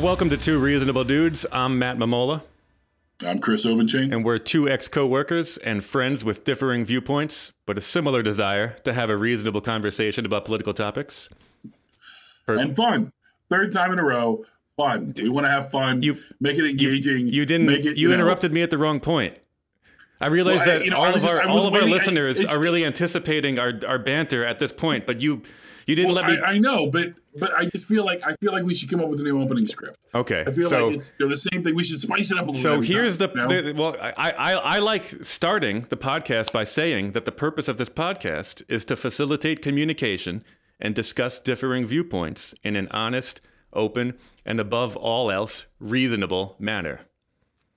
Welcome to Two Reasonable Dudes. I'm Matt Mamola, I'm Chris Obenchain. and we're two ex co workers and friends with differing viewpoints, but a similar desire to have a reasonable conversation about political topics. And fun. Third time in a row. Fun. We want to have fun. You- make it engaging. You didn't. Make it, you know- interrupted me at the wrong point. I realize Well, I- that you know, all of just- our I all of our waiting- I- listeners are really anticipating our, our banter at this point, but you you didn't Well, let me. I, I know, but but I just feel like I feel like we should come up with a new opening script. okay, I feel so like it's the same thing. We should spice it up a little. Bit. So here's time, the, you know? the well, I, I I like starting the podcast by saying that the purpose of this podcast is to facilitate communication and discuss differing viewpoints in an honest, open, and above all else reasonable manner.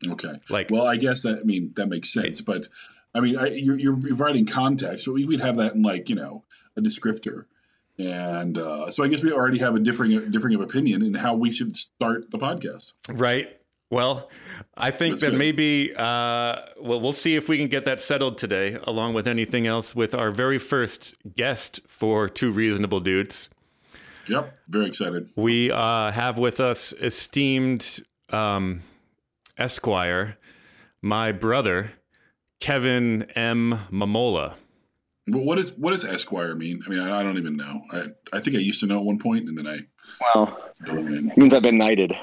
Okay. Like- well, I guess that I mean that makes sense, but I mean I, you're you're providing context, but we, we'd have that in like you know a descriptor, and uh, so I guess we already have a differing differing of opinion in how we should start the podcast. Right. Well, I think That's that good. maybe uh, well, we'll see if we can get that settled today, along with anything else, with our very first guest for Two Reasonable Dudes. Yep. Very excited. We uh, have with us esteemed um, Esquire, my brother, Kevin M. Mamola. But what is what does Esquire mean? I mean, I, I don't even know. I I think I used to know at one point, and then I. Well, I mean, it means I've been knighted.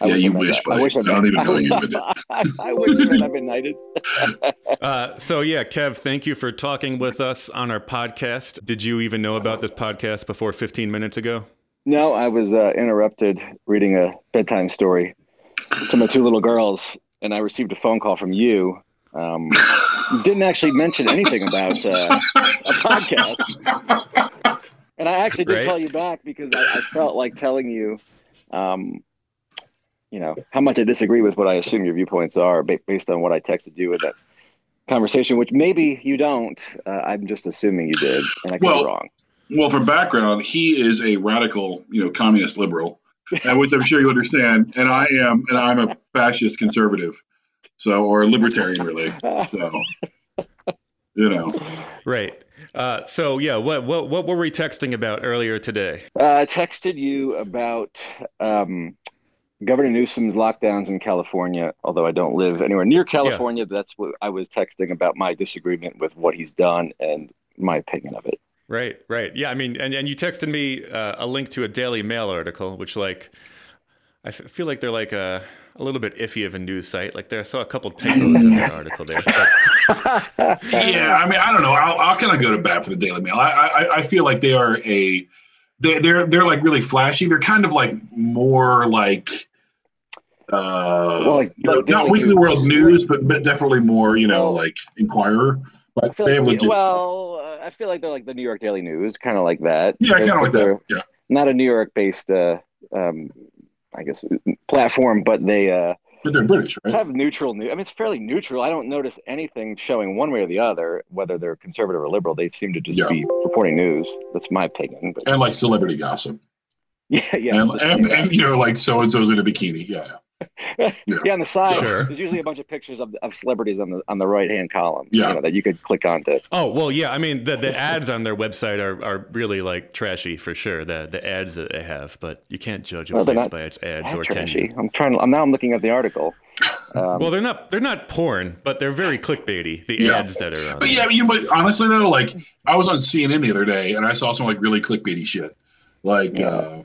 I yeah, you wish, that. but I, wish I don't even know you. But I, I wish it meant I've been knighted. Uh, so, yeah, Kev, thank you for talking with us on our podcast. Did you even know about this podcast before 15 minutes ago? No, I was uh, interrupted reading a bedtime story to my two little girls, and I received a phone call from you. Um, you didn't actually mention anything about uh, a podcast, and I actually did Great. call you back because I, I felt like telling you, um, you know, how much I disagree with what I assume your viewpoints are ba- based on what I texted you in that conversation. Which maybe you don't. Uh, I'm just assuming you did, and I could Well, be wrong. well, for background, he is a radical, you know, communist liberal, which I'm sure you understand. And I am, and I'm a fascist conservative, so or libertarian, really. So, you know, Right. Uh, so, yeah, what, what, what were we texting about earlier today? Uh, I texted you about um, Governor Newsom's lockdowns in California. Although I don't live anywhere near California, that's what I was texting about my disagreement with what he's done and my opinion of it. Right, right. Yeah, I mean, and, and you texted me uh, a link to a Daily Mail article, which, like, I f- feel like they're like a, a little bit iffy of a news site. Like, there, I saw a couple typos in their article there. But, yeah. I mean, I don't know. I'll, I'll kind of go to bat for the Daily Mail. I, I, I feel like they are a, they, they're they're like really flashy. They're kind of like more like. Uh, Well, like- you know, not Daily Weekly News. World News, but, but definitely more, you know, like Inquirer. But they have like, legit well, uh, I feel like they're like the New York Daily News, kind of like that. Yeah, kind of like that. Yeah. Not a New York-based, uh, um, I guess, platform, but they uh, But they're British, right? have neutral news. I mean, it's fairly neutral. I don't notice anything showing one way or the other, whether they're conservative or liberal. They seem to just Yeah. be reporting news. That's my opinion. But And like celebrity gossip. yeah, yeah, and, and, and, you know, like so and so's in a bikini. Yeah. Yeah, on the side, Sure. there's usually a bunch of pictures of, of celebrities on the on the right hand column. Yeah. you know, that you could click onto. oh, well, yeah, I mean, the, the ads on their website are, are really, like, trashy for sure, the, the ads that they have. But you can't judge a Well, place by its ads or trashy. tenure. I'm trying. I'm now. I'm looking at the article. Um, Well, they're not they're not porn, but they're very clickbaity. The Yeah. ads that are on. But there. yeah, you know, but honestly though, like I was on CNN the other day and I saw some like really clickbaity shit. Like Yeah. uh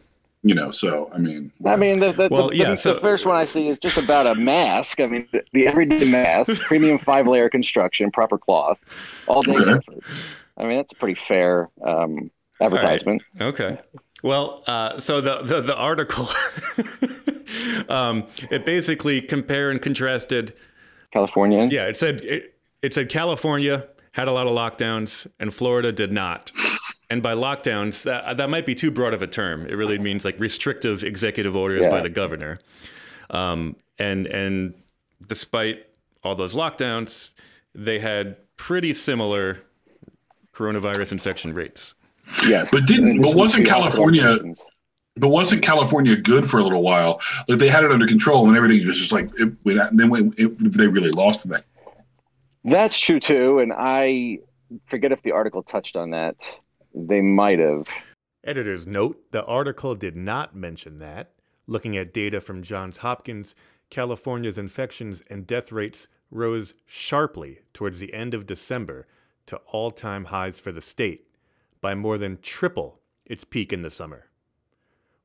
you know, so I mean I mean, the, the, Well, the, yeah, the, so- the first one I see is just about a mask. I mean, the, the everyday mask, premium five layer construction, proper cloth, all day Okay. comfort. I mean, that's a pretty fair um, advertisement. Okay. Well, uh, so the the, the article, um, it basically compare and contrasted. California. Yeah, it said it, it said California had a lot of lockdowns and Florida did not. And by lockdowns, that, that might be too broad of a term. It really means like restrictive executive orders Yeah. by the governor. Um, and and despite all those lockdowns, they had pretty similar coronavirus infection rates. Yes. But didn't- but wasn't California- but wasn't California good for a little while? Like they had it under control and everything was just like it went out, and then when it, they really lost that. That's true too, and I forget if the article touched on that. They might have. Editor's note the article did not mention that. Looking at data from Johns Hopkins, California's infections and death rates rose sharply towards the end of December to all time highs for the state, by more than triple its peak in the summer.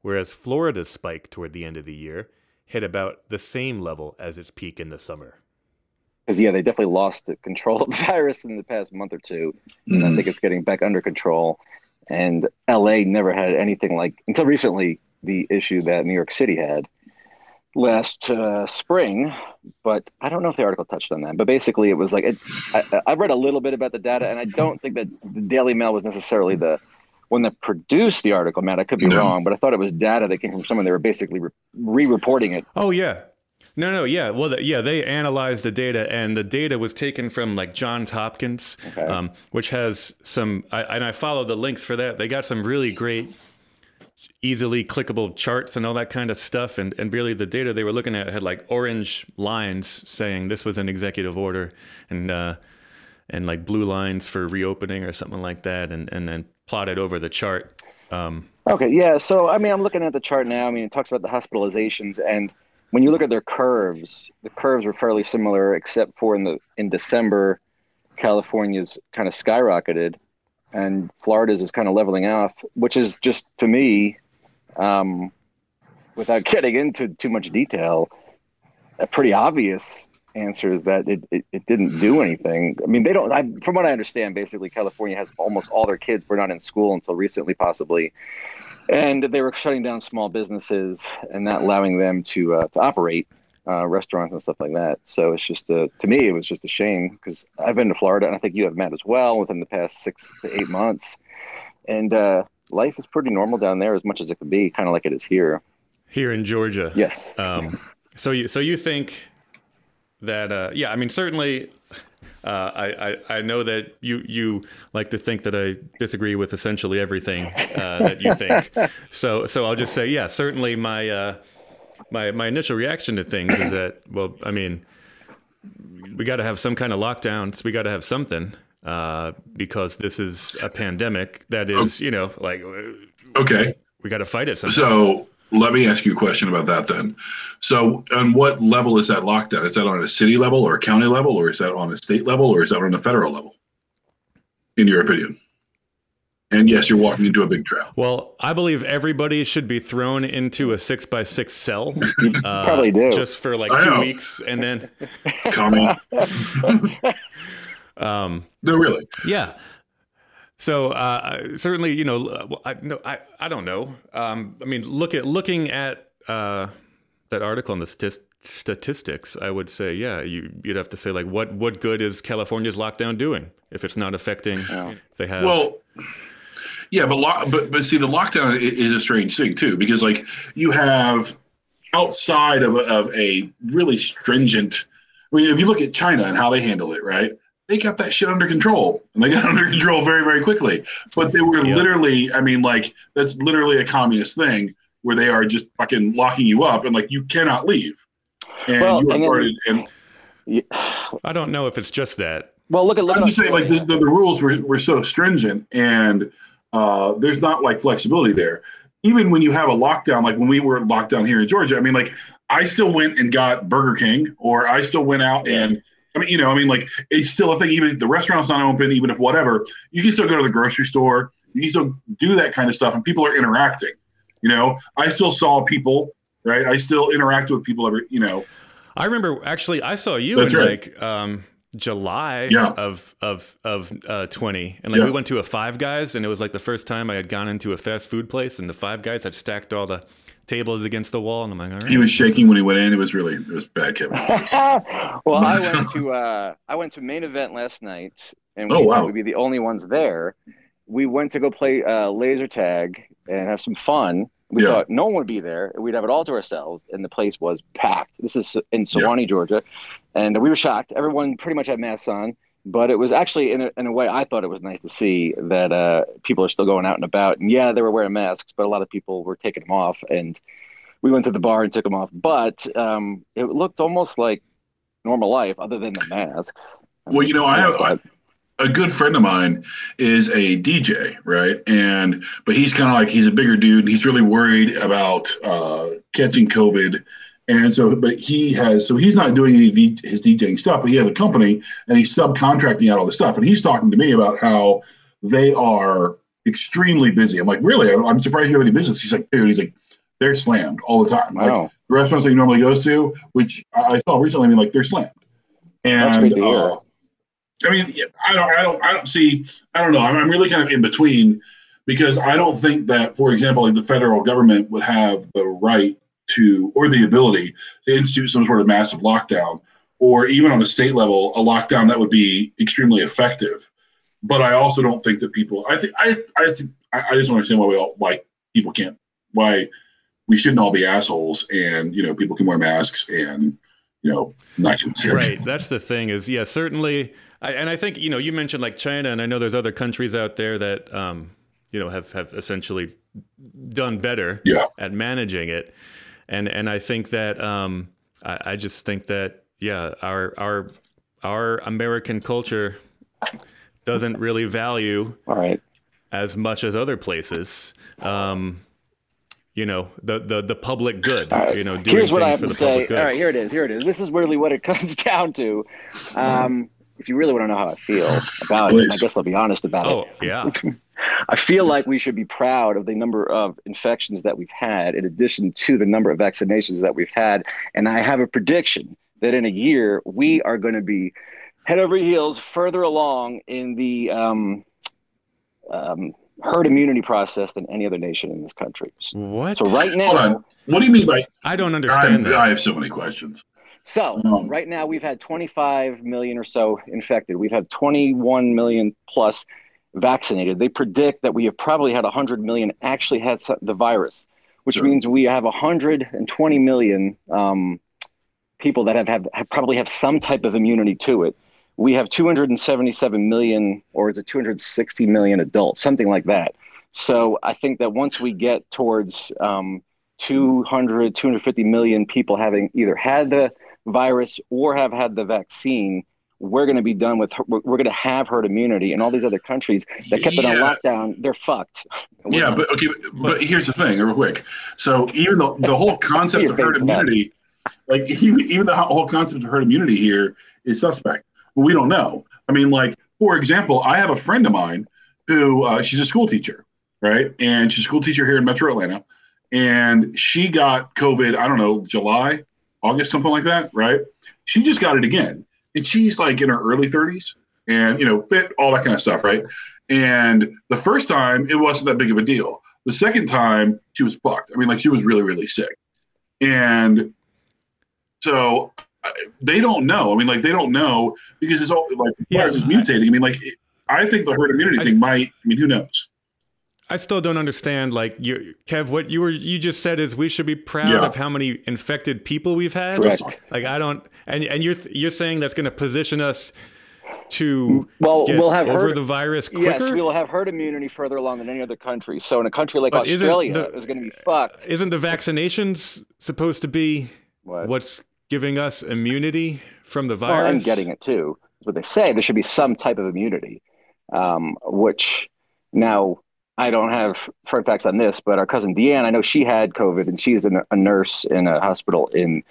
Whereas Florida's spike toward the end of the year hit about the same level as its peak in the summer. Because yeah, they definitely lost control of the virus in the past month or two, and I think it's getting back under control. And LA never had anything like until recently the issue that New York City had last uh, spring, but I don't know if the article touched on that. But basically, it was like it, I, I read a little bit about the data, and I don't think that the Daily Mail was necessarily the one that produced the article. Matt, I could be No. wrong, but I thought it was data that came from someone. They were basically re- re-reporting it. Oh yeah. No, no, yeah. Well, the, yeah, they analyzed the data, and the data was taken from like Johns Hopkins, Okay. um, which has some. I, and I followed the links for that. They got some really great, easily clickable charts and all that kind of stuff. And and really, the data they were looking at had like orange lines saying this was an executive order, and uh, and like blue lines for reopening or something like that, and and then plotted over the chart. Um, Okay, yeah. So I mean, I'm looking at the chart now. I mean, it talks about the hospitalizations, and when you look at their curves, the curves were fairly similar, except for in the in December, California's kind of skyrocketed, and Florida's is kind of leveling off, which is just to me, um, without getting into too much detail, a pretty obvious answer is that it, it, it didn't do anything. I mean, they don't. I, from what I understand, basically, California has almost all their kids were not in school until recently, possibly, and they were shutting down small businesses and not allowing them to uh, to operate uh, restaurants and stuff like that. So it's just a, to me, it was just a shame because I've been to Florida and I think you have Matt as well within the past six to eight months, and uh, life is pretty normal down there as much as it could be, kind of like it is here. here in Georgia. Yes. Um, so you so you think that uh, yeah, I mean certainly. Uh, I, I, I know that you, you like to think that I disagree with essentially everything uh, that you think. So so I'll just say yeah, certainly my uh, my my initial reaction to things is that well, I mean, we got to have some kind of lockdowns. We got to have something uh, because this is a pandemic that is you know like Okay. we got to fight it somehow. So let me ask you a question about that then. So, on what level is that lockdown? Is that on a city level or a county level, or is that on a state level, or is that on a federal level? In your opinion? And yes, you're walking into a big trap. Well, I believe everybody should be thrown into a six by six cell. Uh, probably do. Just for like I two know. weeks. And then, Commie. um, no, really. yeah. So uh, certainly, you know, I, no, I, I don't know. Um, I mean, look at looking at uh, that article on the statist- statistics. I would say, yeah, you, you'd have to say like, what what good is California's lockdown doing if it's not affecting? Yeah. They have Well, yeah, but lo- but but see, the lockdown is a strange thing too because like you have outside of a, of a really stringent. I mean, if you look at China and how they handle it, right? They got that shit under control, and they got under control very very quickly. But they were Yeah. literally, I mean, like that's literally a communist thing where they are just fucking locking you up and like you cannot leave, and Well, you are and then- guarded. And I don't know if it's just that. Well, look at look I'm just saying, like the, the, the rules were, were so stringent, and uh, there's not like flexibility there. Even when you have a lockdown, like when we were locked down here in Georgia, I mean, like I still went and got Burger King, or I still went out and I mean, you know, I mean, like it's still a thing. Even if the restaurant's not open, even if whatever, you can still go to the grocery store. You can still do that kind of stuff, and people are interacting. You know, I still saw people, right? I still interact with people every, you know. I remember actually I saw you That's in right. like um, July Yeah. of of of uh, twenty, and like Yeah. we went to a Five Guys, and it was like the first time I had gone into a fast food place, and the Five Guys had stacked all the tables against the wall, and I'm like, all right. He was shaking when he went in. It was really, it was bad, Kevin. well, I went to uh, I went to main event last night, and we Oh, wow. thought we'd be the only ones there. We went to go play uh, laser tag and have some fun. We Yeah. thought no one would be there. We'd have it all to ourselves, and the place was packed. This is in Suwanee, Georgia, and we were shocked. Everyone pretty much had masks on, but it was actually in a, in a way I thought it was nice to see that uh, people are still going out and about. And yeah, they were wearing masks, but a lot of people were taking them off, and we went to the bar and took them off. But um, it looked almost like normal life, other than the masks. Well, you know, I have- But- a good friend of mine is a DJ, right? And but he's kind of like he's a bigger dude. And he's really worried about uh, catching COVID, and so but he has so he's not doing any D, his DJing stuff, but he has a company and he's subcontracting out all this stuff. And he's talking to me about how they are extremely busy. I'm like, really? I'm surprised you have any business. He's like, dude, he's like, they're slammed all the time. Wow. Like the restaurants that he normally goes to, which I saw recently, I mean, like they're slammed. And That's great to hear. uh, I mean, I don't, I don't, I don't see. I don't know. I'm, I'm really kind of in between because I don't think that, for example, like the federal government would have the right to or the ability to institute some sort of massive lockdown, or even on a state level, a lockdown that would be extremely effective. But I also don't think that people. I think I just, I just, I just don't understand why we all why people can't why we shouldn't all be assholes and you know people can wear masks and you know not sick. Right. That's the thing is, yeah, certainly. I, and I think, you know, you mentioned like China, and I know there's other countries out there that, um, you know, have, have essentially done better Yeah. at managing it. And, and I think that, um, I, I just think that, yeah, our, our, our American culture doesn't really value All right. as much as other places. Um, you know, the, the, the public good, right. you know, doing Here's what I have for to the say. public good. All right, here it is. Here it is. This is really what it comes down to. Um, if you really want to know how I feel about it, I guess I'll be honest about Oh, it. yeah. I feel like we should be proud of the number of infections that we've had, in addition to the number of vaccinations that we've had. And I have a prediction that in a year we are going to be head over heels further along in the um, um, herd immunity process than any other nation in this country. What? So right Hold now, on. What do you mean by? I don't understand I, that. I have so many questions. So Um, right now we've had 25 million or so infected. We've had 21 million plus vaccinated. They predict that we have probably had 100 million actually had the virus, which Sure. means we have 120 million um, people that have, have, have probably have some type of immunity to it. We have 277 million, or is it 260 million adults, something like that. So I think that once we get towards um, 200, 250 million people having either had the virus or have had the vaccine, we're going to be done with. We're, we're going to have herd immunity, and all these other countries that kept it on lockdown, they're fucked. We're Yeah, not. but okay, but, here's the thing, real quick. So even the the whole concept of herd immunity, like even, even the whole concept of herd immunity here is suspect. But we don't know. I mean, like for example, I have a friend of mine who uh, she's a school teacher, right? And she's a school teacher here in Metro Atlanta, and she got COVID. I don't know, July, August, something like that, right? She just got it again, and she's like in her early 30s, and you know, fit all that kind of stuff, right? And the first time, it wasn't that big of a deal. The second time, she was fucked. I mean, like she was really, really sick. And so uh, they don't know. I mean, like they don't know because it's all like the Yeah, virus is mutating. I mean, like I think the herd immunity I- thing might. I mean, who knows? I still don't understand. Like you, Kev, what you were you just said is we should be proud Yeah. of how many infected people we've had. Correct. Like I don't, and and you're you're saying that's going to position us to Well, get we'll have over herd. the virus quicker. Yes, we will have herd immunity further along than any other country. So in a country like But isn't Australia, the- is going to be fucked. Isn't the vaccinations supposed to be What? what's giving us immunity from the Well, I'm getting it too. That's what they say. There should be some type of immunity, um, which now I don't have firm facts on this, but our cousin Deanne, I know she had COVID and she's in a, a nurse in a hospital in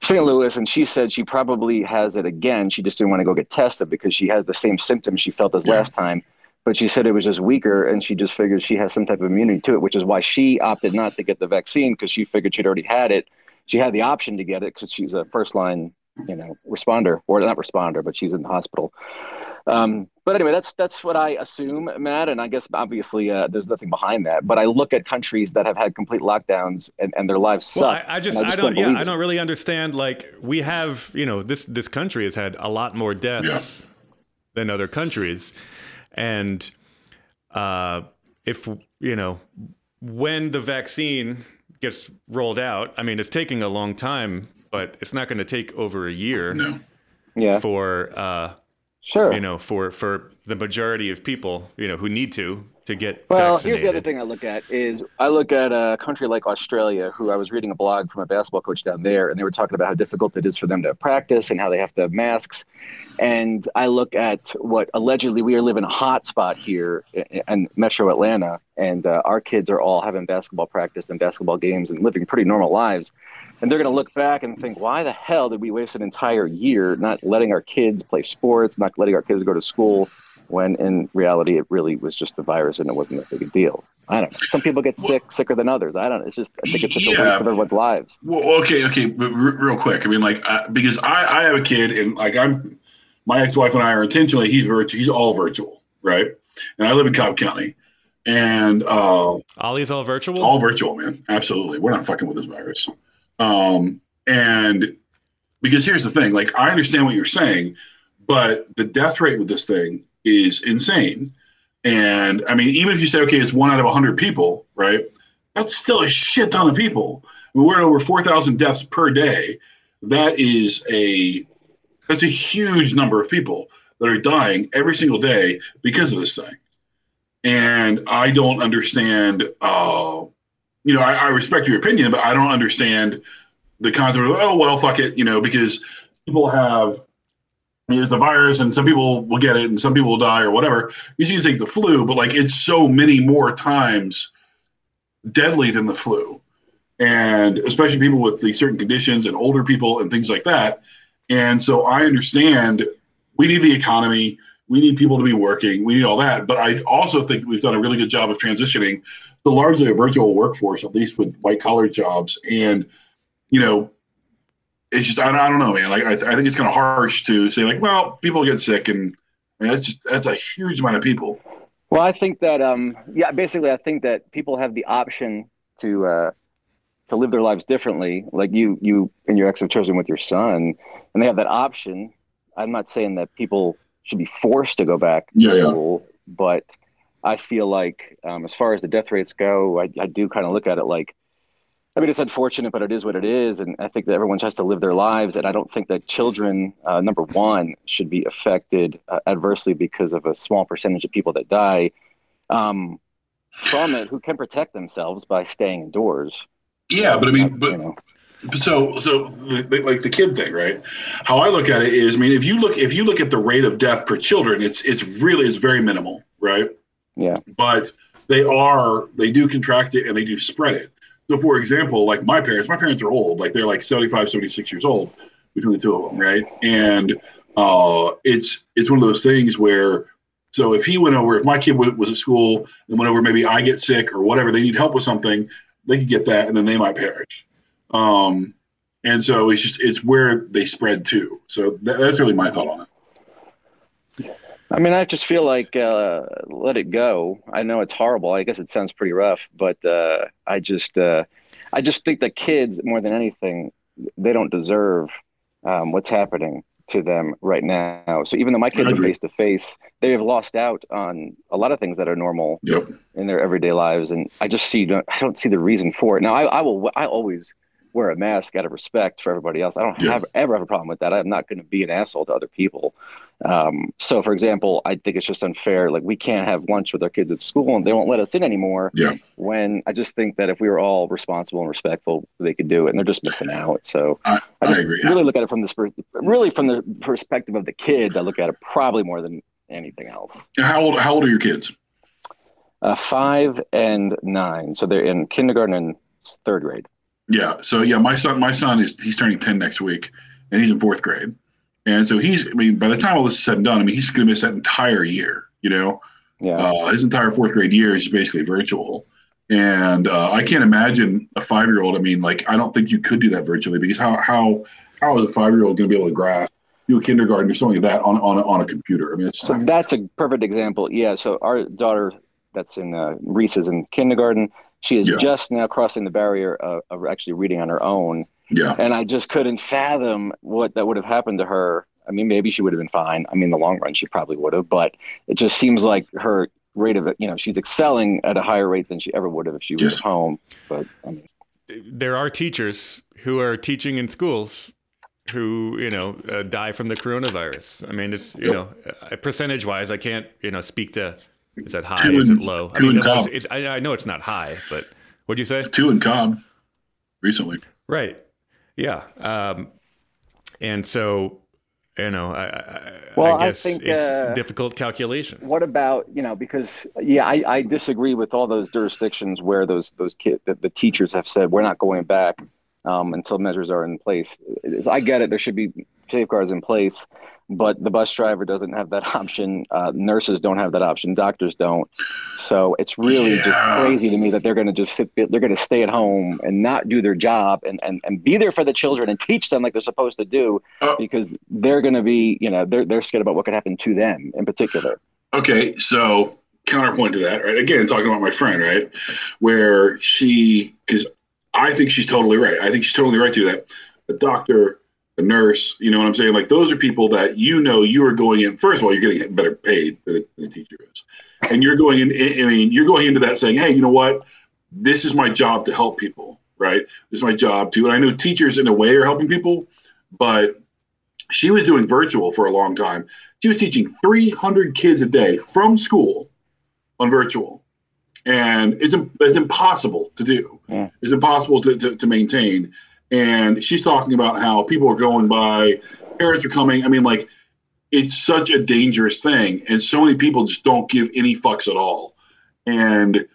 St. Louis. And she said she probably has it again. She just didn't want to go get tested because she had the same symptoms she felt as Yeah. last time. But she said it was just weaker and she just figured she has some type of immunity to it, which is why she opted not to get the vaccine because she figured she'd already had it. She had the option to get it because she's a first line you know responder or not responder but she's in the hospital um, but anyway that's that's what i assume matt and i guess obviously uh, there's nothing behind that but i look at countries that have had complete lockdowns and, and their lives suck Well, I, I just, I, just don't, don't yeah, believe I don't really understand. Like, we have, you know, this this country has had a lot more deaths than other countries, and uh, if you know, when the vaccine gets rolled out, I mean, it's taking a long time, but it's not going to take over a year No. yeah for, uh, sure. You know, for for the majority of people, you know, who need to to get Well, vaccinated. here's the other thing I look at is I look at a country like Australia, who I was reading a blog from a basketball coach down there, and they were talking about how difficult it is for them to practice and how they have to have masks. And I look at what allegedly we are living a hot spot here in, in Metro Atlanta, and uh, our kids are all having basketball practice and basketball games and living pretty normal lives. And they're going to look back and think, why the hell did we waste an entire year not letting our kids play sports, not letting our kids go to school? When in reality it really was just the virus and it wasn't that big a deal. I don't know. Some people get sick, sicker than others. I don't know. It's just I think it's such a waste of everyone's lives. Well, okay, okay, but r- real quick. I mean, like, uh, because I, I have a kid, and like, I'm my ex-wife and I are intentionally he's virtual. He's all virtual, right? And I live in Cobb County, and uh, Ollie's all virtual. all virtual, man. Absolutely, we're not fucking with this virus. Um, and because here's the thing, like, I understand what you're saying, but the death rate with this thing is insane. And I mean, even if you say, okay, it's one out of 100 people, right? That's still a shit ton of people. I mean, we're at over 4,000 deaths per day. That is a that's a huge number of people that are dying every single day because of this thing. And I don't understand. Uh, you know, I, I respect your opinion, but I don't understand the concept of oh well, fuck it, you know, because people have It's a virus, and some people will get it, and some people will die, or whatever. You can take the flu, but like it's so many more times deadly than the flu, and especially people with the certain conditions and older people and things like that. And so I understand we need the economy, we need people to be working, we need all that. But I also think that we've done a really good job of transitioning to largely a virtual workforce, at least with white collar jobs, and you know it's just I, I don't know, man. Like I, I think it's kind of harsh to say like, well, people get sick, and I mean, that's just that's a huge amount of people. Well, I think that um yeah, basically I think that people have the option to uh to live their lives differently. Like you you and your ex have chosen with your son and they have that option. I'm not saying that people should be forced to go back to Yeah, yeah. school, but I feel like um, as far as the death rates go, I, I do kind of look at it like I mean, it's unfortunate, but it is what it is. And I think that everyone has to live their lives. And I don't think that children, uh, number one, should be affected uh, adversely because of a small percentage of people that die um, from it who can protect themselves by staying indoors. Yeah, but I mean, Uh, but you know. so so like the kid thing, right? How I look at it is, I mean, if you look if you look at the rate of death per children, it's it's really it's very minimal, right? Yeah. But they are they do contract it and they do spread it. So for example, like my parents, my parents are old, like they're like 75, 76 years old between the two of them, right? And uh, it's it's one of those things where so if he went over, if my kid wa- was at school and went over, maybe I get sick or whatever, they need help with something, they could get that and then they might perish. Um, and so it's just it's where they spread to. So that, that's really my thought on it. I mean, I just feel like uh, let it go. I know it's horrible. I guess it sounds pretty rough, but uh, I just, uh, I just think that kids, more than anything, they don't deserve um, what's happening to them right now. So even though my kids are face to face, they have lost out on a lot of things that are normal Yep. in their everyday lives, and I just see, I don't see the reason for it. Now, I, I will, I always wear a mask out of respect for everybody else. I don't Yeah. have ever have a problem with that. I'm not going to be an asshole to other people. Um, so, for example, I think it's just unfair. Like we can't have lunch with our kids at school, and they won't let us in anymore. Yeah. When I just think that if we were all responsible and respectful, they could do it, and they're just missing out. So I, I I just agree. really look at it from this, really from the perspective of the kids. I look at it probably more than anything else. How old how old are your kids? Uh, five and nine, so they're in kindergarten and third grade. Yeah. So yeah, my son my son is he's turning ten next week, and he's in fourth grade, and so he's I mean by the time all this is said and done, I mean he's going to miss that entire year. You know, Yeah. uh, his entire fourth grade year is basically virtual. And uh, I can't imagine a five year old. I mean, like, I don't think you could do that virtually because how how how is a five year old going to be able to grasp do a kindergarten or something like that on on a, on a computer? I mean, it's So that's a perfect example. Yeah. So our daughter, that's in uh, Reese, is in kindergarten. She is Yeah. just now crossing the barrier of, of actually reading on her own, yeah, and I just couldn't fathom what that would have happened to her. I mean, maybe she would have been fine. I mean, in the long run, she probably would have, but it just seems like her rate of it. You know, she's excelling at a higher rate than she ever would have if she was Yes. at home. But I mean, there are teachers who are teaching in schools who you know uh, die from the coronavirus. I mean, it's you Yep. know uh, percentage wise, I can't you know speak to Is that high? Two Is it and- low? I mean, and well, it's, it's, I, I know it's not high, but what'd you say? Two in Cobb recently. Right. Yeah. Um, and so, you know, I, I, Well, I I guess think, it's uh, difficult calculation. What about you know because yeah I, I disagree with all those jurisdictions where those those kid the, the teachers have said we're not going back um, until measures are in place. I get it there should be safeguards in place, but the bus driver doesn't have that option. Uh, nurses don't have that option. Doctors don't. So it's really just crazy to me that they're going to just sit. They're going to stay at home and not do their job and, and and be there for the children and teach them like they're supposed to do Oh. because they're going to be you know they're they're scared about what could happen to them in particular. Okay, so counterpoint to that, right? Again, talking about my friend, right? Where she, because I think she's totally right. I think she's totally right to do that. A doctor, a nurse, you know what I'm saying? Like those are people that you know you are going in. First of all, you're getting better paid than a, than a teacher is, and you're going in. I mean, you're going into that saying, "Hey, you know what? This is my job to help people, right? This is my job to." And I know teachers, in a way, are helping people, but she was doing virtual for a long time. She was teaching 300 kids a day from school on virtual. And it's, it's impossible to do. Yeah. It's impossible to, to, to maintain. And she's talking about how people are going by, parents are coming. I mean, like, it's such a dangerous thing. And so many people just don't give any fucks at all. And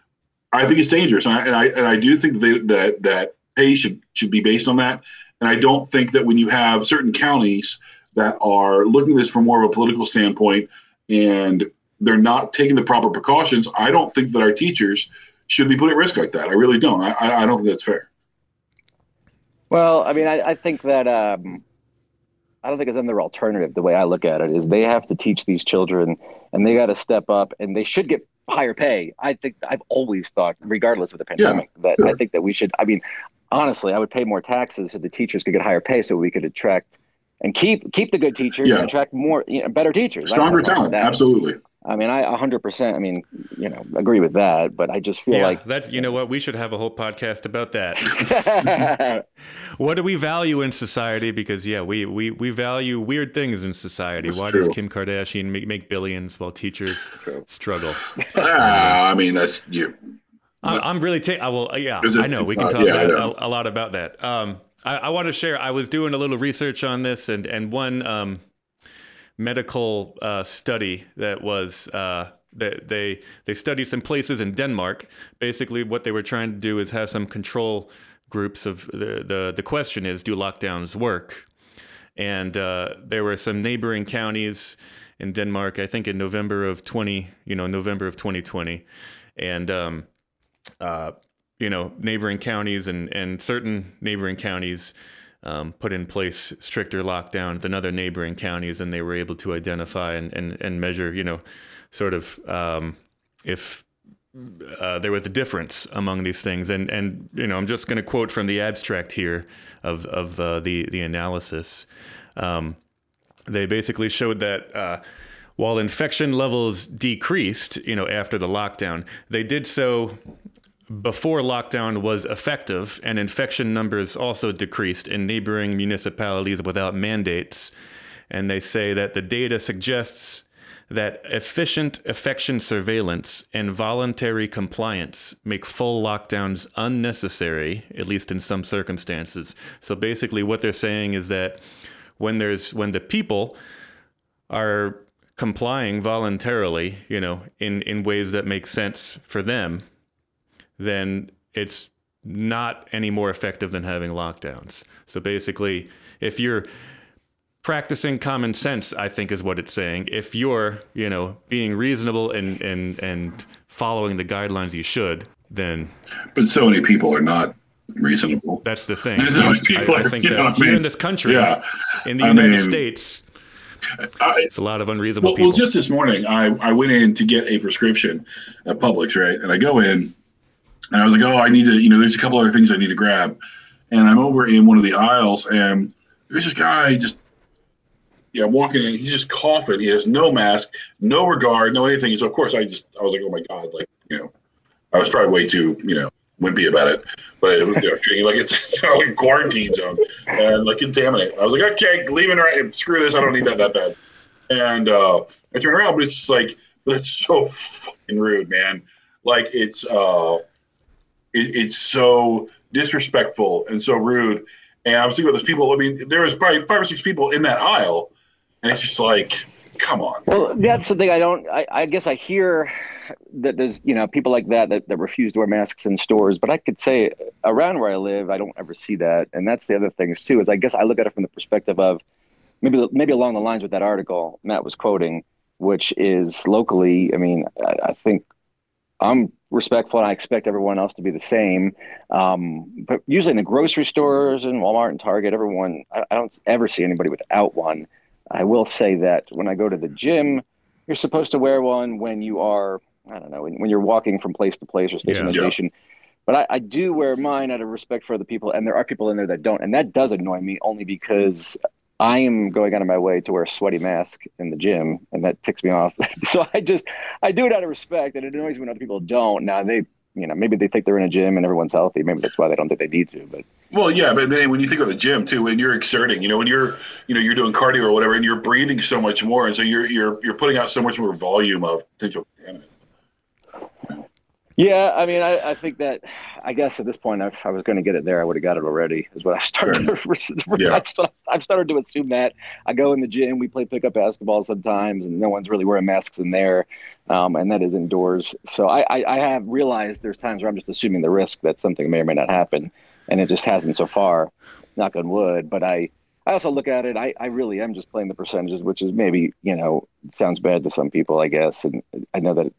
I think it's dangerous. And I, and I, and I do think that, that, that pay should, should be based on that. And I don't think that when you have certain counties that are looking at this from more of a political standpoint and they're not taking the proper precautions, I don't think that our teachers should be put at risk like that. I really don't. I I don't think that's fair. Well, I mean, I, I think that um, I don't think it's another alternative. The way I look at it is they have to teach these children, and they got to step up, and they should get higher pay. I think I've always thought, regardless of the pandemic, that I think that we should. I mean, honestly, I would pay more taxes so the teachers could get higher pay, so we could attract and keep keep the good teachers Yeah. and attract more you know, better teachers. Stronger have a problem talent, absolutely. I mean, I 100%. I mean, you know, agree with that, but I just feel yeah, like that's, you know what we should have a whole podcast about that. what do we value in society? Because yeah, we we, we value weird things in society. That's Why true. does Kim Kardashian make, make billions while teachers True. struggle? Ah, I mean, that's you. I'm, I'm really ta- I will. Yeah, it- I know we can not- talk yeah, about a, a lot about that. Um, I, I want to share. I was doing a little research on this, and and one um, medical uh, study that was uh, that they they studied some places in Denmark. Basically, what they were trying to do is have some control groups of the the the question is, do lockdowns work? and uh, there were some neighboring counties in Denmark. I think in November of twenty, you know, November of 2020, and um, uh, you know, neighboring counties and and certain neighboring counties um, put in place stricter lockdowns than other neighboring counties, and they were able to identify and and, and measure, you know, sort of um, if uh, there was a difference among these things, and and you know I'm just going to quote from the abstract here of of uh, the the analysis. Um, they basically showed that uh, while infection levels decreased, you know, after the lockdown, they did so before lockdown was effective, and infection numbers also decreased in neighboring municipalities without mandates. And they say that the data suggests that efficient infection surveillance and voluntary compliance make full lockdowns unnecessary, at least in some circumstances. So basically, what they're saying is that when there's when the people are complying voluntarily, you know, in in ways that make sense for them, then it's not any more effective than having lockdowns. So basically, if you're practicing common sense, I think is what it's saying. If you're, you know, being reasonable and and and following the guidelines you should, then But so many people are not reasonable. that's the thing. So many people I, I are- think know that I here mean? in this country, Yeah. in the I United mean, States, I, it's a lot of unreasonable well, people. well, just this morning, I, I went in to get a prescription at Publix, right? And I go in, and I was like, oh, I need to, you know, there's a couple other things I need to grab. And I'm over in one of the aisles, and there's this guy just, yeah, walking in. He's just coughing. He has no mask, no regard, no anything. So of course, I just, I was like, oh my god, like, you know, I was probably way too, you know, wimpy about it. But it was, you know, like it's you know, like quarantine zone and like contaminate. I was like, okay, leaving right. Screw this. I don't need that that bad. And uh, I turn around, but it's just like That's so fucking rude, man. Like it's uh, it, it's so disrespectful and so rude. And I was thinking about those people. I mean, there was probably five or six people in that aisle, and it's just like, come on. Well, that's the thing. I don't. I, I guess I hear that there's you know people like that, that that refuse to wear masks in stores. But I could say around where I live, I don't ever see that. And that's the other thing too. Is I guess I look at it from the perspective of maybe maybe along the lines with that article Matt was quoting, which is locally. I mean, I, I think I'm respectful and I expect everyone else to be the same. Um, but usually in the grocery stores and Walmart and Target, everyone, I, I, don't ever see anybody without one. I will say that when I go to the gym, you're supposed to wear one when you are, I don't know, when, when you're walking from place to place or station yeah. to station. But I, I, do wear mine out of respect for other people, and there are people in there that don't, and that does annoy me only because I am going out of my way to wear a sweaty mask in the gym, and that ticks me off. so I just I do it out of respect, and it annoys me when other people don't. Now they, you know, maybe they think they're in a gym and everyone's healthy. Maybe that's why they don't think they need to. But well, yeah, but then when you think of the gym too, when you're exerting, you know, when you're you know you're doing cardio or whatever, and you're breathing so much more, and so you're you're you're putting out so much more volume of potential contaminants. Yeah, I mean, I, I think that I guess at this point, if I was going to get it there, I would have got it already. Is what I started. yeah. I've started to assume that I go in the gym, we play pickup basketball sometimes, and no one's really wearing masks in there, um, and that is indoors. So I, I, I have realized there's times where I'm just assuming the risk that something may or may not happen, and it just hasn't so far. Knock on wood. But I I also look at it. I, I really am just playing the percentages, which is maybe you know sounds bad to some people, I guess, and I know that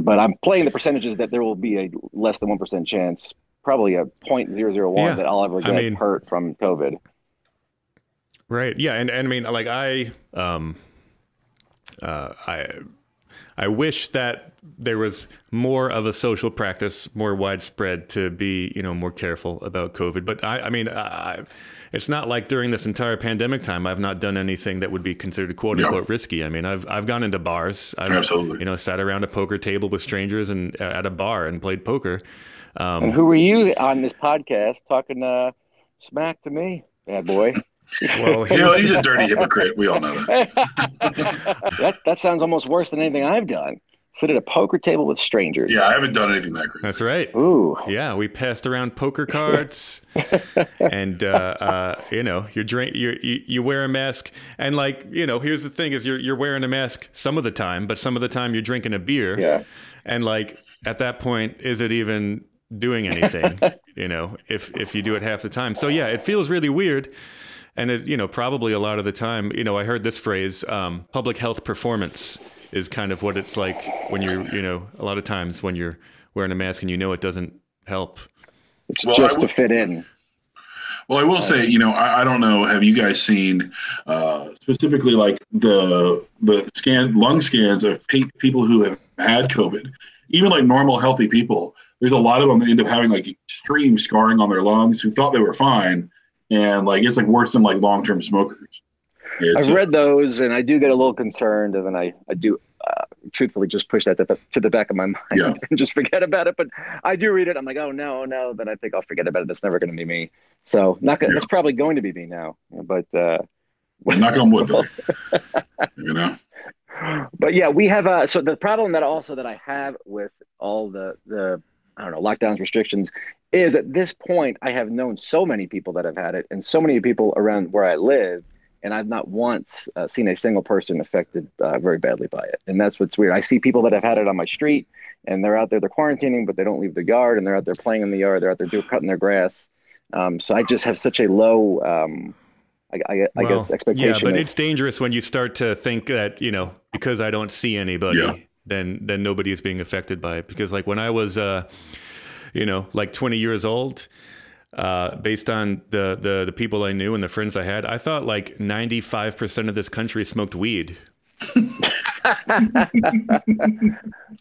but I'm playing the percentages that there will be a less than one percent chance, probably a point zero zero one yeah. that I'll ever get I mean, hurt from COVID. Right. Yeah. And, and I mean, like I, um, uh, I, I wish that there was more of a social practice, more widespread to be, you know, more careful about COVID. But I, I mean, I, it's not like during this entire pandemic time I've not done anything that would be considered quote unquote risky. I mean, I've I've gone into bars. I've, Absolutely. You know, sat around a poker table with strangers and uh, at a bar and played poker. Um, and who were you on this podcast talking uh, smack to me, bad boy? Well, you know, he's a dirty hypocrite. We all know that. that. That sounds almost worse than anything I've done sit at a poker table with strangers. Yeah, I haven't done anything like that great. That's right. Ooh. Yeah, we passed around poker cards, and uh, uh, you know, you're drink, you you wear a mask, and like you know, here's the thing: is you're you're wearing a mask some of the time, but some of the time you're drinking a beer. Yeah. And like at that point, is it even doing anything? you know, if if you do it half the time. So yeah, it feels really weird. And it, you know, probably a lot of the time, you know, I heard this phrase, um, public health performance is kind of what it's like when you're, you know, a lot of times when you're wearing a mask and you know it doesn't help. It's well, just to fit in. Well, I will say, you know, I, I don't know. Have you guys seen uh, specifically like the the scan lung scans of pe- people who have had COVID, even like normal healthy people? There's a lot of them that end up having like extreme scarring on their lungs who thought they were fine, and like it's like worse than like long term smokers. I've read those, and I do get a little concerned, and then I I do uh, truthfully just push that to the, to the back of my mind yeah. and just forget about it. But I do read it. I'm like, oh no, no. Then I think I'll forget about it. It's never going to be me. So not gonna, yeah. it's probably going to be me now. But uh, well, knock on wood, you know. But yeah, we have. Uh, so the problem that also that I have with all the the I don't know lockdowns restrictions is at this point I have known so many people that have had it and so many people around where I live and I've not once uh, seen a single person affected uh, very badly by it. And that's what's weird. I see people that have had it on my street, and they're out there, they're quarantining, but they don't leave the yard, and they're out there playing in the yard, they're out there doing cutting their grass. Um, so I just have such a low, um, I, I, I well, guess, expectation. Yeah, but of, it's dangerous when you start to think that you know because I don't see anybody, yeah. then then nobody is being affected by it. Because like when I was, uh, you know, like 20 years old uh, based on the, the the people I knew and the friends I had, I thought like 95% of this country smoked weed.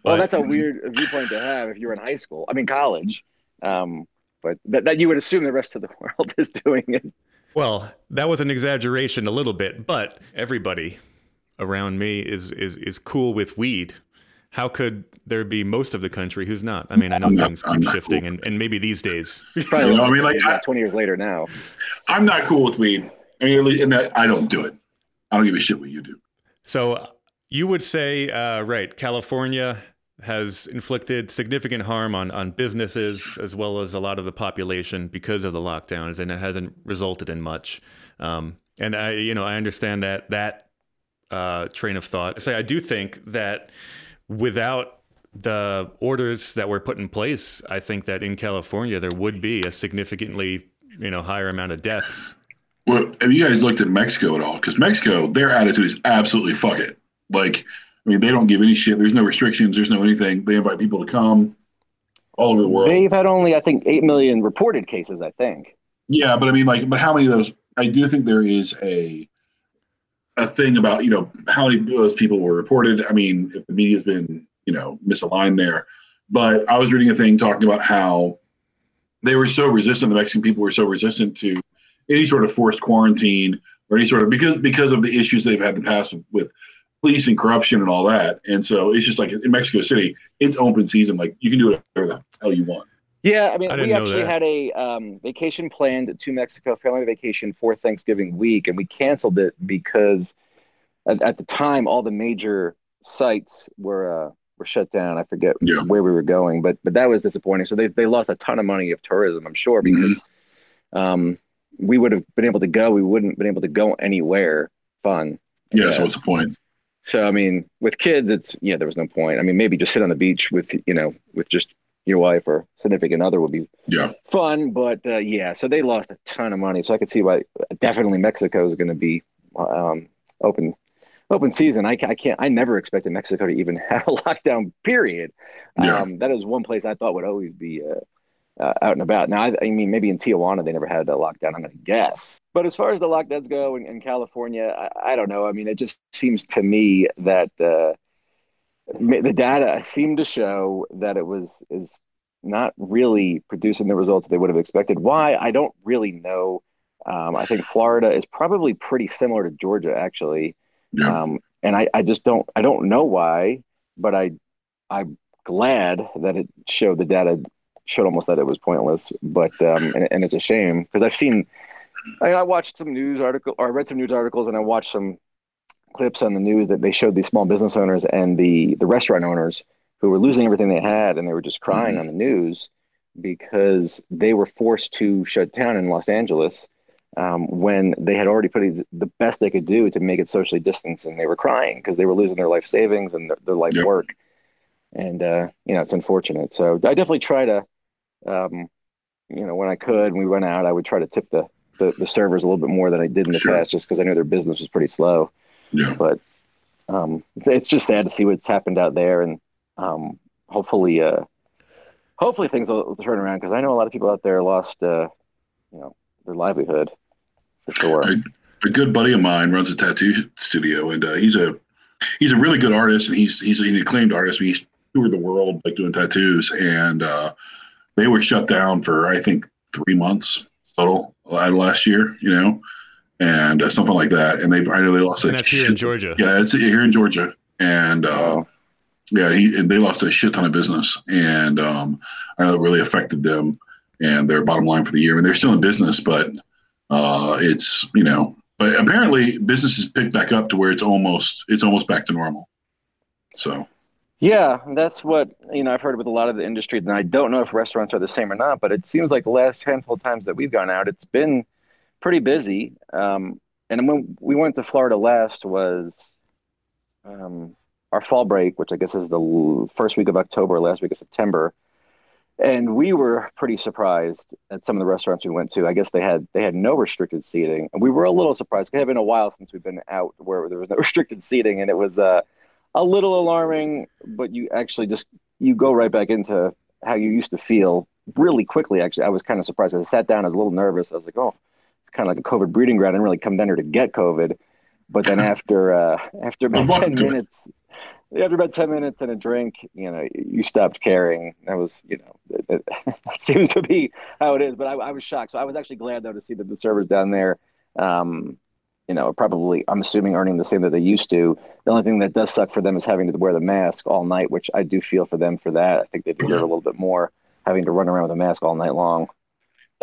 well, that's a weird viewpoint to have if you're in high school. I mean, college. Um, but that, that you would assume the rest of the world is doing it. Well, that was an exaggeration a little bit, but everybody around me is is is cool with weed how could there be most of the country who's not? I mean, I know I'm things not, keep shifting, cool. and, and maybe these days. Probably, you know, I mean, like I, twenty years later now. I'm not cool with weed. I mean, in that I don't do it. I don't give a shit what you do. So You would say, uh, right, California has inflicted significant harm on, on businesses as well as a lot of the population because of the lockdowns, and it hasn't resulted in much. Um, and I, you know, I understand that that uh, train of thought. Say, I do think that without the orders that were put in place, I think that in California there would be a significantly, you know, higher amount of deaths. Well, have you guys looked at Mexico at all? Because Mexico, their attitude is absolutely fuck it. Like, I mean, they don't give any shit. There's no restrictions. There's no anything. They invite people to come all over the world. They've had only, I think, eight million reported cases. I think. Yeah, but I mean, like, but how many of those? I do think there is a a thing about you know how many of those people were reported. I mean, if the media's been you know misaligned there, but I was reading a thing talking about how they were so resistant. The Mexican people were so resistant to any sort of forced quarantine or any sort of because because of the issues they've had in the past with, with police and corruption and all that. And so it's just like in Mexico City, it's open season. Like you can do whatever the hell you want. Yeah, I mean, I we actually had a um, vacation planned to Mexico, family vacation for Thanksgiving week, and we canceled it because at, at the time all the major sites were uh, were shut down. I forget Yeah. where we were going, but but that was disappointing. So they they lost a ton of money of tourism, I'm sure, Mhm. because um, we would have been able to go. We wouldn't have been able to go anywhere fun. Yeah. So what's the point? So I mean, with kids, it's yeah, there was no point. I mean, maybe just sit on the beach with you know with just your wife or significant other would be Yeah. fun. But uh, yeah, so they lost a ton of money. So I could see why definitely Mexico is going to be um, open open season. I, I can't. I never expected Mexico to even have a lockdown. Period. Yeah. Um, that is one place I thought would always be. Uh, uh, out and about. Now, I, I mean, maybe in Tijuana they never had a lockdown. I'm going to guess. But as far as the lockdowns go in, in California, I, I don't know. I mean, it just seems to me that uh, the data seemed to show that it was is not really producing the results they would have expected. Why? I don't really know. Um, I think Florida is probably pretty similar to Georgia, actually. Yeah. Um, and I, I just don't I don't know why, but I I'm glad that it showed the data showed almost that it was pointless. But um, and, and it's a shame because I've seen I, I watched some news article or I read some news articles and I watched some clips on the news that they showed these small business owners and the the restaurant owners who were losing everything they had and they were just crying Mhm. on the news because they were forced to shut down in Los Angeles um, when they had already put the best they could do to make it socially distanced, and they were crying because they were losing their life savings and their, their life Yep. work. And uh, you know, it's unfortunate. So I definitely try to, um, you know, when I could, when we went out, I would try to tip the the, the servers a little bit more than I did in the Sure. past, just because I knew their business was pretty slow. Yeah. But um, it's just sad to see what's happened out there, and um, hopefully, uh, hopefully things will turn around because I know a lot of people out there lost, uh, you know, their livelihood for sure. I- a good buddy of mine runs a tattoo studio, and uh, he's a he's a really good artist, and he's he's an acclaimed artist. He's toured the world like doing tattoos, and uh, they were shut down for I think three months total uh, last year, you know, and uh, something like that. And they I know they lost a And that's here in shit- Georgia. Yeah, it's here in Georgia, and uh, yeah, he and they lost a shit ton of business, and um, I know it really affected them and their bottom line for the year. I mean, they're still in business, but uh, it's you know, but apparently business has picked back up to where it's almost it's almost back to normal. So Yeah, that's what you know. I've heard with a lot of the industry, and I don't know if restaurants are the same or not. But it seems like the last handful of times that we've gone out, it's been pretty busy. Um, and when we went to Florida last was um, our fall break, which I guess is the first week of October, last week of September, and we were pretty surprised at some of the restaurants we went to. I guess they had they had no restricted seating, and we were a little surprised. It had been a while since we've been out where there was no restricted seating, and it was uh, a little alarming. But you actually just you go right back into how you used to feel really quickly. Actually, I was kind of surprised. I sat down, I was a little nervous. I was like, oh, kind of like a COVID breeding ground. I didn't really come down here to get COVID. But then after uh, after about ten minutes, after about ten minutes and a drink, you know, you stopped caring. That was, you know, that, that seems to be how it is. But I, I was shocked. So I was actually glad though to see that the servers down there, um, you know, probably I'm assuming earning the same that they used to. The only thing that does suck for them is having to wear the mask all night, which I do feel for them for that. I think they deserve a little bit more having to run around with a mask all night long.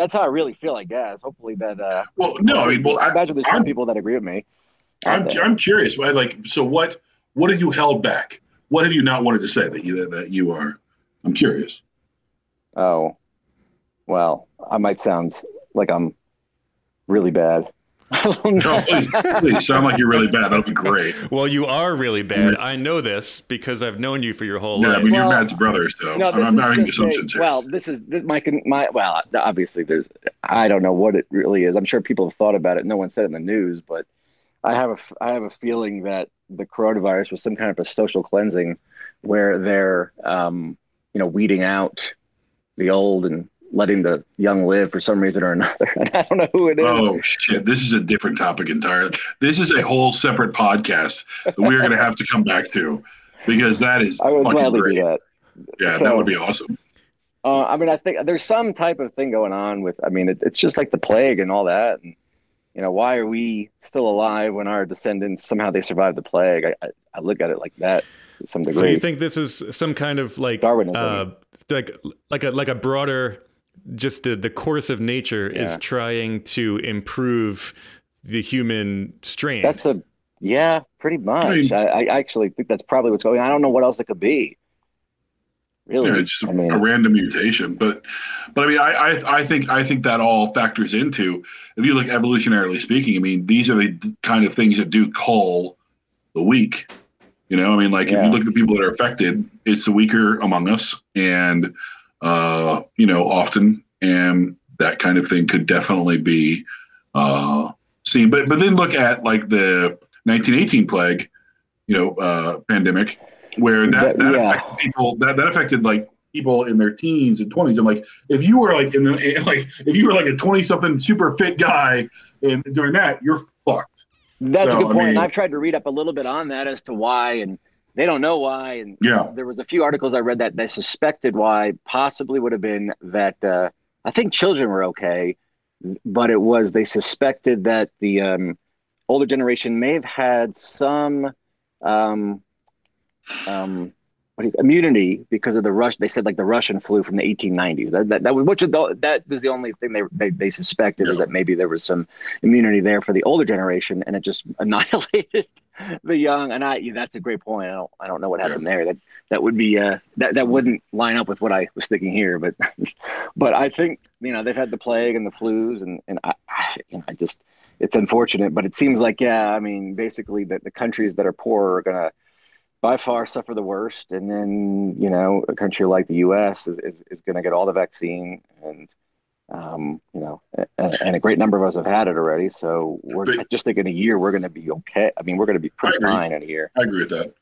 That's how I really feel, I guess. Hopefully that. Uh, well, no, I mean, well, I imagine there's some I'm- people that agree with me. I'm there. I'm curious. Why, like, so what what have you held back? What have you not wanted to say that you that, that you are? I'm curious. Oh, well, I might sound like I'm really bad. No, please, please sound like you're really bad. That'd be great. Well, you are really bad. I know this because I've known you for your whole life. Yeah, I mean Well, you're Matt's brother, so No, I'm, this I'm not is making just a- here. Well, this is this, my my well, obviously there's I don't know what it really is. I'm sure people have thought about it. No one said it in the news, but I have a f- I have a feeling that the coronavirus was some kind of a social cleansing, where they're um, you know weeding out the old and letting the young live for some reason or another. And I don't know who it is. Oh shit! This is a different topic entirely. This is a whole separate podcast that we're going to have to come back to because that is I would fucking gladly great. do that. Yeah, So- that would be awesome. Uh, I mean, I think there's some type of thing going on with. I mean, it, it's just like the plague and all that. And you know, why are we still alive when our descendants somehow they survived the plague? I, I, I look at it like that to some degree. So you think this is some kind of like Darwinism. uh, like like a like a broader just the, the course of nature is trying to improve the human strain. that's a yeah, pretty much. I mean- I, I actually think that's probably what's going. on. I don't know what else it could be. Really, Yeah, it's just I mean, a random mutation, but but I mean, I, I I think I think that all factors into if you look evolutionarily speaking. I mean, these are the kind of things that do call the weak. You know, I mean, like if you look at the people that are affected, it's the weaker among us, and uh, you know, often, and that kind of thing could definitely be uh, seen. But but then look at like the 1918 plague, you know, uh, pandemic, where that, That- that yeah. affected people that that affected like people in their teens and 20s. And like if you were like in the like if you were like a 20 something super fit guy and during that, you're fucked. that's so, a good I point. mean- I've tried to read up a little bit on that as to why, and they don't know why. And Yeah. there was a few articles I read that they suspected why possibly would have been that uh, I think children were okay, but it was they suspected that the um, older generation may have had some um, um, you, immunity because of the rush. They said like the Russian flu from the 1890s. That that, that was which the, that was the only thing they they, they suspected is that maybe there was some immunity there for the older generation, and it just annihilated the young. And I yeah, that's a great point. I don't I don't know what happened there. That that would be uh that that wouldn't line up with what I was thinking here. But but I think you know they've had the plague and the flus, and and I I, you know, I just it's unfortunate, but it seems like yeah. I mean, basically the the countries that are poor are gonna by far suffer the worst, and then you know a country like the U.S. is is, is going to get all the vaccine, and um, you know, and, and a great number of us have had it already. So we're But- just thinking a year we're going to be okay. I mean, we're going to be pretty fine in a year. I agree with that.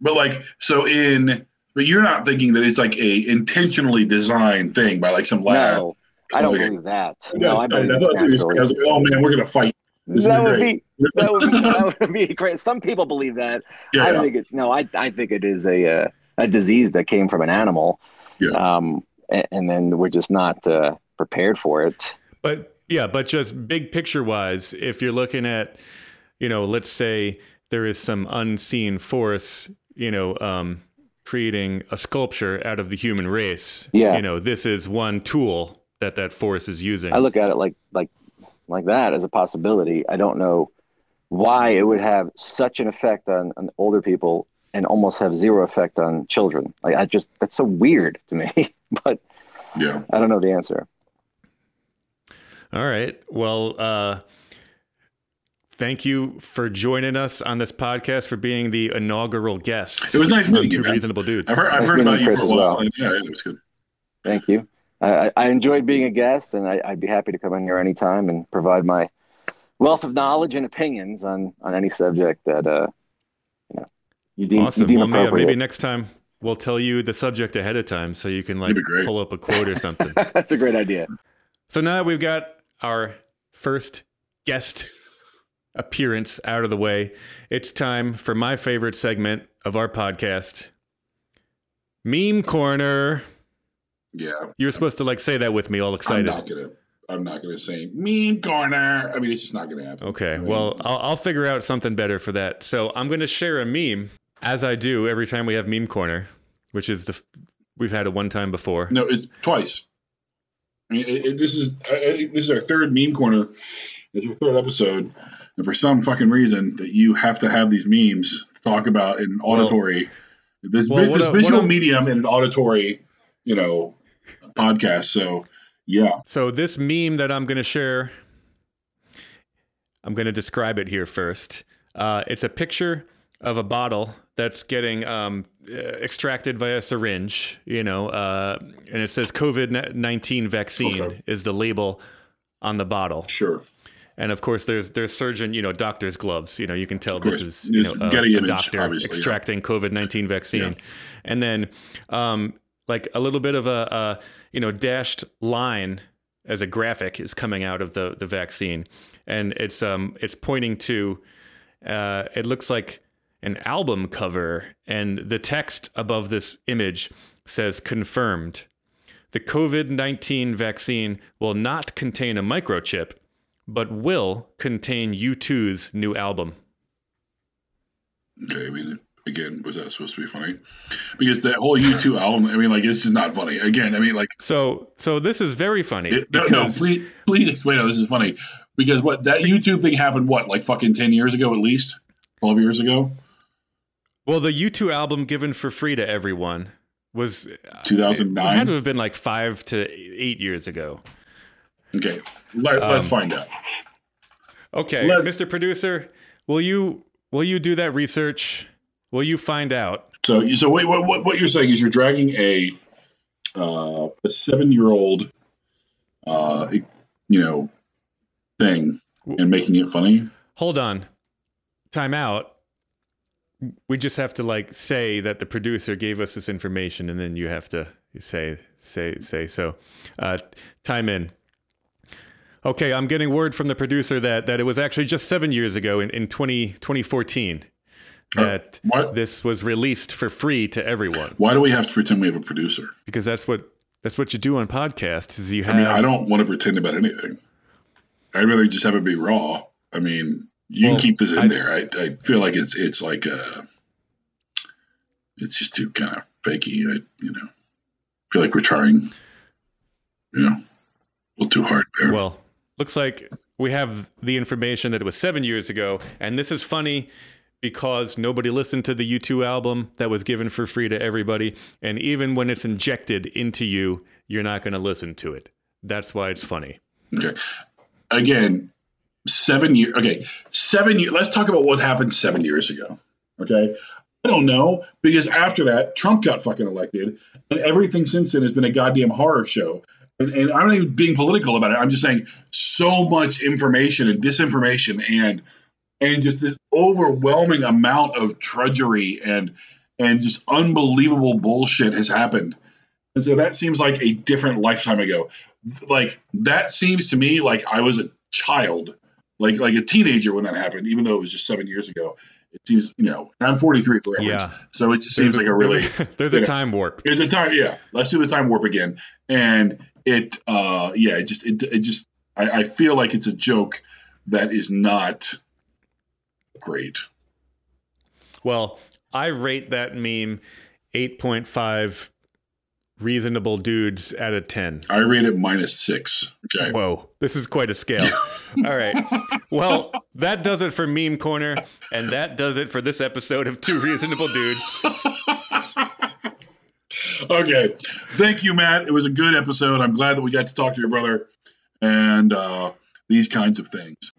But like, so in, but you're not thinking that it's like a intentionally designed thing by like some lab. No, I don't Something believe that. like- No, I believe that's what I was saying. I was like, oh man, we're gonna fight. This That would great. be that would be that would be great. Some people believe that. I yeah, think it's no. I I think it is a uh, a disease that came from an animal. Yeah. Um, and, and then we're just not uh, prepared for it. But yeah, but just big picture wise, if you're looking at, you know, let's say there is some unseen force, you know, um, creating a sculpture out of the human race. Yeah. You know, this is one tool that that force is using. I look at it like like like that as a possibility. I don't know why it would have such an effect on, on older people and almost have zero effect on children. Like I just that's so weird to me. but yeah. I don't know the answer. All right. Well, uh, thank you for joining us on this podcast for being the inaugural guest. It was nice on meeting you, Two man. Reasonable Dudes. I've heard, I've Nice heard about you for a while. well. yeah, it was good. Thank you. I, I I enjoyed being a guest, and I, I'd be happy to come in here anytime and provide my wealth of knowledge and opinions on on any subject that uh you know you deem, Awesome. you deem Well, maybe, appropriate. maybe next time we'll tell you the subject ahead of time so you can like That'd be great. pull up a quote or something. That's a great idea. so now we've got our first guest appearance out of the way. It's time for my favorite segment of our podcast, Meme Corner. Yeah, You were supposed to like say that with me, all excited. I'm not gonna. I'm not gonna say meme corner. I mean, it's just not gonna happen. Okay, I mean, well, I'll, I'll figure out something better for that. So I'm going to share a meme, as I do every time we have Meme Corner, which is the f- we've had it one time before. no, it's twice. I mean, it, it, this is I, this is our third meme corner. It's our third episode, and for some fucking reason that you have to have these memes talk about in auditory this well, this a- visual medium in an auditory, you know, podcast. So yeah, So this meme that I'm going to share, I'm going to describe it here first. Uh, it's a picture of a bottle that's getting um, uh, extracted via syringe, you know, uh, and it says COVID 19 vaccine Okay. is the label on the bottle. sure. And of course, there's there's surgeon, you know, doctor's gloves. You know, you can tell this is you know, a, a image, doctor obviously, yeah. extracting COVID nineteen vaccine, Yeah. and then um, like a little bit of a, a you know dashed line as a graphic is coming out of the the vaccine, and it's um it's pointing to uh, it looks like an album cover, and the text above this image says confirmed. The COVID 19 vaccine will not contain a microchip, but will contain U2's new album. Okay, again, was that supposed to be funny? Because that whole U2 album, I mean, like, this is not funny. Again, I mean, like, So, so this is very funny it, no, no, please, please explain how this is funny. Because what that U2 thing happened, what, like fucking 10 years ago at least? 12 years ago? well, the U2 album given for free to everyone was it 2009? had to have been like five to eight years ago. Okay, let, let's Um, find out. Okay, Let's- Mr. Producer, will you will you do that research? Will you find out? So, so wait, what, what, what you're saying is you're dragging a uh, a seven year old, uh, you know, thing and making it funny. Hold on. Time out. We just have to like say that the producer gave us this information and then you have to say say say so. Uh time in. Okay, I'm getting word from the producer that that it was actually just 7 years ago in in 20 2014 that this was released for free to everyone why do we have to pretend we have a producer? because that's what that's what you do on podcasts is you have I mean, I don't want to pretend about anything. I'd rather just have it be raw. I mean, you Well, can keep this in I- there. I, I feel like it's it's like uh it's just too kind of fakey. I you know feel like we're trying, you know, a little too hard there. Well, looks like we have the information that it was seven years ago, and this is funny because nobody listened to the U2 album that was given for free to everybody, and even when it's injected into you, you're not going to listen to it. That's why it's funny. Okay. Again, seven years. Okay, seven years. Let's talk about what happened seven years ago. Okay. I don't know because after that, Trump got fucking elected, and everything since then has been a goddamn horror show. And, and I'm not even being political about it. I'm just saying so much information and disinformation and and just this overwhelming amount of drudgery and and just unbelievable bullshit has happened. And so that seems like a different lifetime ago. Like that seems to me like I was a child, like like a teenager when that happened, even though it was just seven years ago. It seems, you know, I'm 43 for reference, Yeah. so it just seems like a really there's a, there's a know, time warp. There's a time, yeah. Let's do the time warp again. And it, uh, yeah, it just, it, it just, I, I feel like it's a joke that is not great. Well, I rate that meme 8.5 reasonable dudes out of 10. I rate it minus six. Okay. Whoa, this is quite a scale. All right. Well, that does it for Meme Corner, and that does it for this episode of Two Reasonable Dudes. Okay. Thank you, Matt. It was a good episode. I'm glad that we got to talk to your brother and uh, these kinds of things.